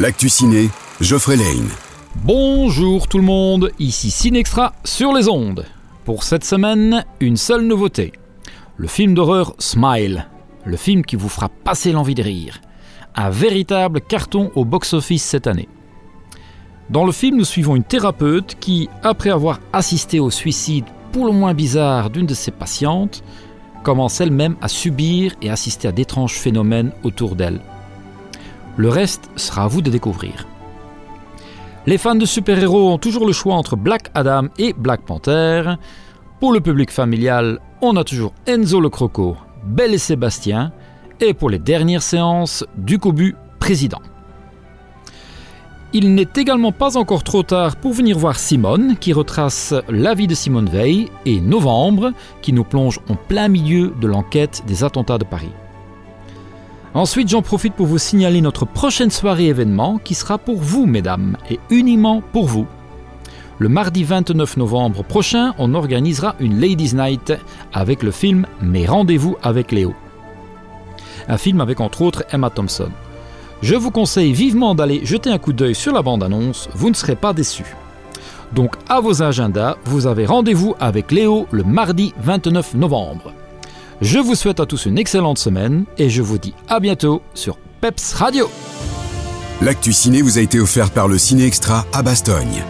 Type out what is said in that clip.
L'actu ciné, Geoffrey Lane. Bonjour tout le monde, ici Cinextra sur les ondes. Pour cette semaine, une seule nouveauté. Le film d'horreur Smile, le film qui vous fera passer l'envie de rire. Un véritable carton au box-office cette année. Dans le film, nous suivons une thérapeute qui, après avoir assisté au suicide pour le moins bizarre d'une de ses patientes, commence elle-même à subir et assister à d'étranges phénomènes autour d'elle. Le reste sera à vous de découvrir. Les fans de super-héros ont toujours le choix entre Black Adam et Black Panther. Pour le public familial, on a toujours Enzo le Croco, Belle et Sébastien, et pour les dernières séances, du Cobu président. Il n'est également pas encore trop tard pour venir voir Simone, qui retrace la vie de Simone Veil, et Novembre, qui nous plonge en plein milieu de l'enquête des attentats de Paris. Ensuite, j'en profite pour vous signaler notre prochaine soirée événement qui sera pour vous, mesdames, et uniquement pour vous. Le mardi 29 novembre prochain, on organisera une Ladies Night avec le film Mes rendez-vous avec Léo. Un film avec entre autres Emma Thompson. Je vous conseille vivement d'aller jeter un coup d'œil sur la bande-annonce, vous ne serez pas déçus. Donc à vos agendas, vous avez rendez-vous avec Léo le mardi 29 novembre. Je vous souhaite à tous une excellente semaine et je vous dis à bientôt sur Peps Radio. L'actu ciné vous a été offert par le Ciné Extra à Bastogne.